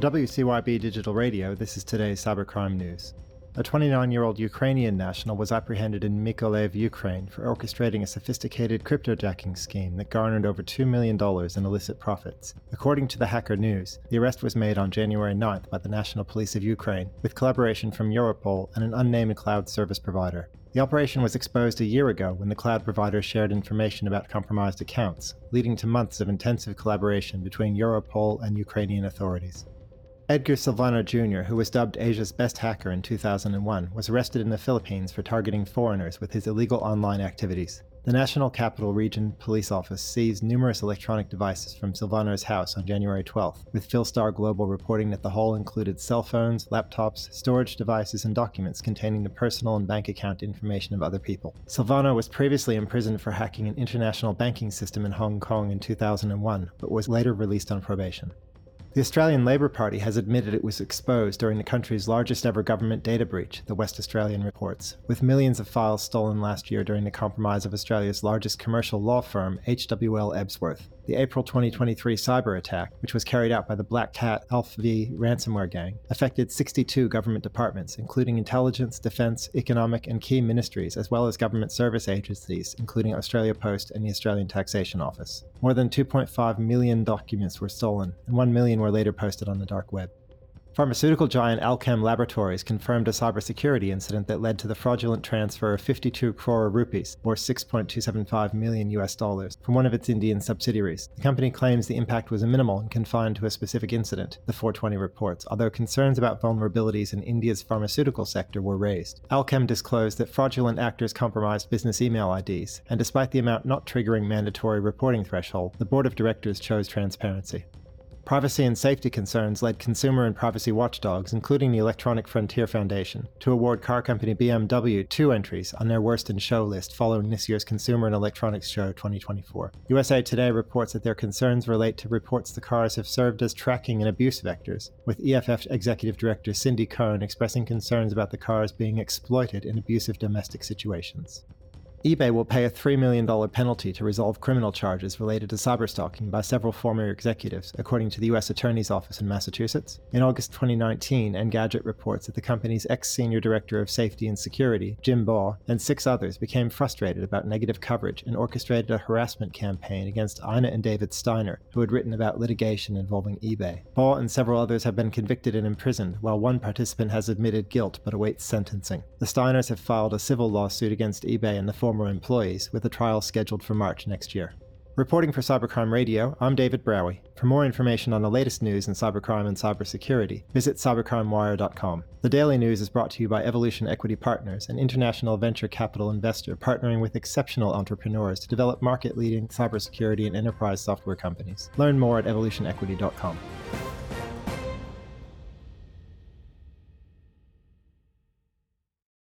For WCYB Digital Radio, this is today's cybercrime news. A 29 year old Ukrainian national was apprehended in Mykolaiv, Ukraine, for orchestrating a sophisticated cryptojacking scheme that garnered over $2 million in illicit profits. According to the Hacker News, the arrest was made on January 9th by the National Police of Ukraine, with collaboration from Europol and an unnamed cloud service provider. The operation was exposed a year ago when the cloud provider shared information about compromised accounts, leading to months of intensive collaboration between Europol and Ukrainian authorities. Edgar Silvano Jr., who was dubbed Asia's best hacker in 2001, was arrested in the Philippines for targeting foreigners with his illegal online activities. The National Capital Region Police Office seized numerous electronic devices from Silvano's house on January 12th, with Philstar Global reporting that the haul included cell phones, laptops, storage devices, and documents containing the personal and bank account information of other people. Silvano was previously imprisoned for hacking an international banking system in Hong Kong in 2001, but was later released on probation. The Australian Labor Party has admitted it was exposed during the country's largest ever government data breach, the West Australian reports, with millions of files stolen last year during the compromise of Australia's largest commercial law firm, HWL Ebsworth. The April 2023 cyber attack, which was carried out by the Black Cat Alpha V ransomware gang, affected 62 government departments, including intelligence, defence, economic, and key ministries, as well as government service agencies, including Australia Post and the Australian Taxation Office. More than 2.5 million documents were stolen, and 1 million were later posted on the dark web. Pharmaceutical giant Alkem Laboratories confirmed a cybersecurity incident that led to the fraudulent transfer of 52 crore rupees, or 6.275 million US dollars, from one of its Indian subsidiaries. The company claims the impact was minimal and confined to a specific incident, the 420 reports, although concerns about vulnerabilities in India's pharmaceutical sector were raised. Alkem disclosed that fraudulent actors compromised business email IDs, and despite the amount not triggering mandatory reporting threshold, the board of directors chose transparency. Privacy and safety concerns led consumer and privacy watchdogs, including the Electronic Frontier Foundation, to award car company BMW two entries on their worst in show list following this year's Consumer and Electronics Show 2024. USA Today reports that their concerns relate to reports the cars have served as tracking and abuse vectors, with EFF Executive Director Cindy Cohn expressing concerns about the cars being exploited in abusive domestic situations eBay will pay a $3 million penalty to resolve criminal charges related to cyberstalking by several former executives, according to the U.S. Attorney's Office in Massachusetts. In August 2019, Engadget reports that the company's ex senior director of safety and security, Jim Baugh, and six others became frustrated about negative coverage and orchestrated a harassment campaign against Ina and David Steiner, who had written about litigation involving eBay. Baugh and several others have been convicted and imprisoned, while one participant has admitted guilt but awaits sentencing. The Steiners have filed a civil lawsuit against eBay and the former employees, with a trial scheduled for March next year. Reporting for Cybercrime Radio, I'm David Braue. For more information on the latest news in cybercrime and cybersecurity, visit cybercrimewire.com. The daily news is brought to you by Evolution Equity Partners, an international venture capital investor partnering with exceptional entrepreneurs to develop market leading cybersecurity and enterprise software companies. Learn more at evolutionequity.com.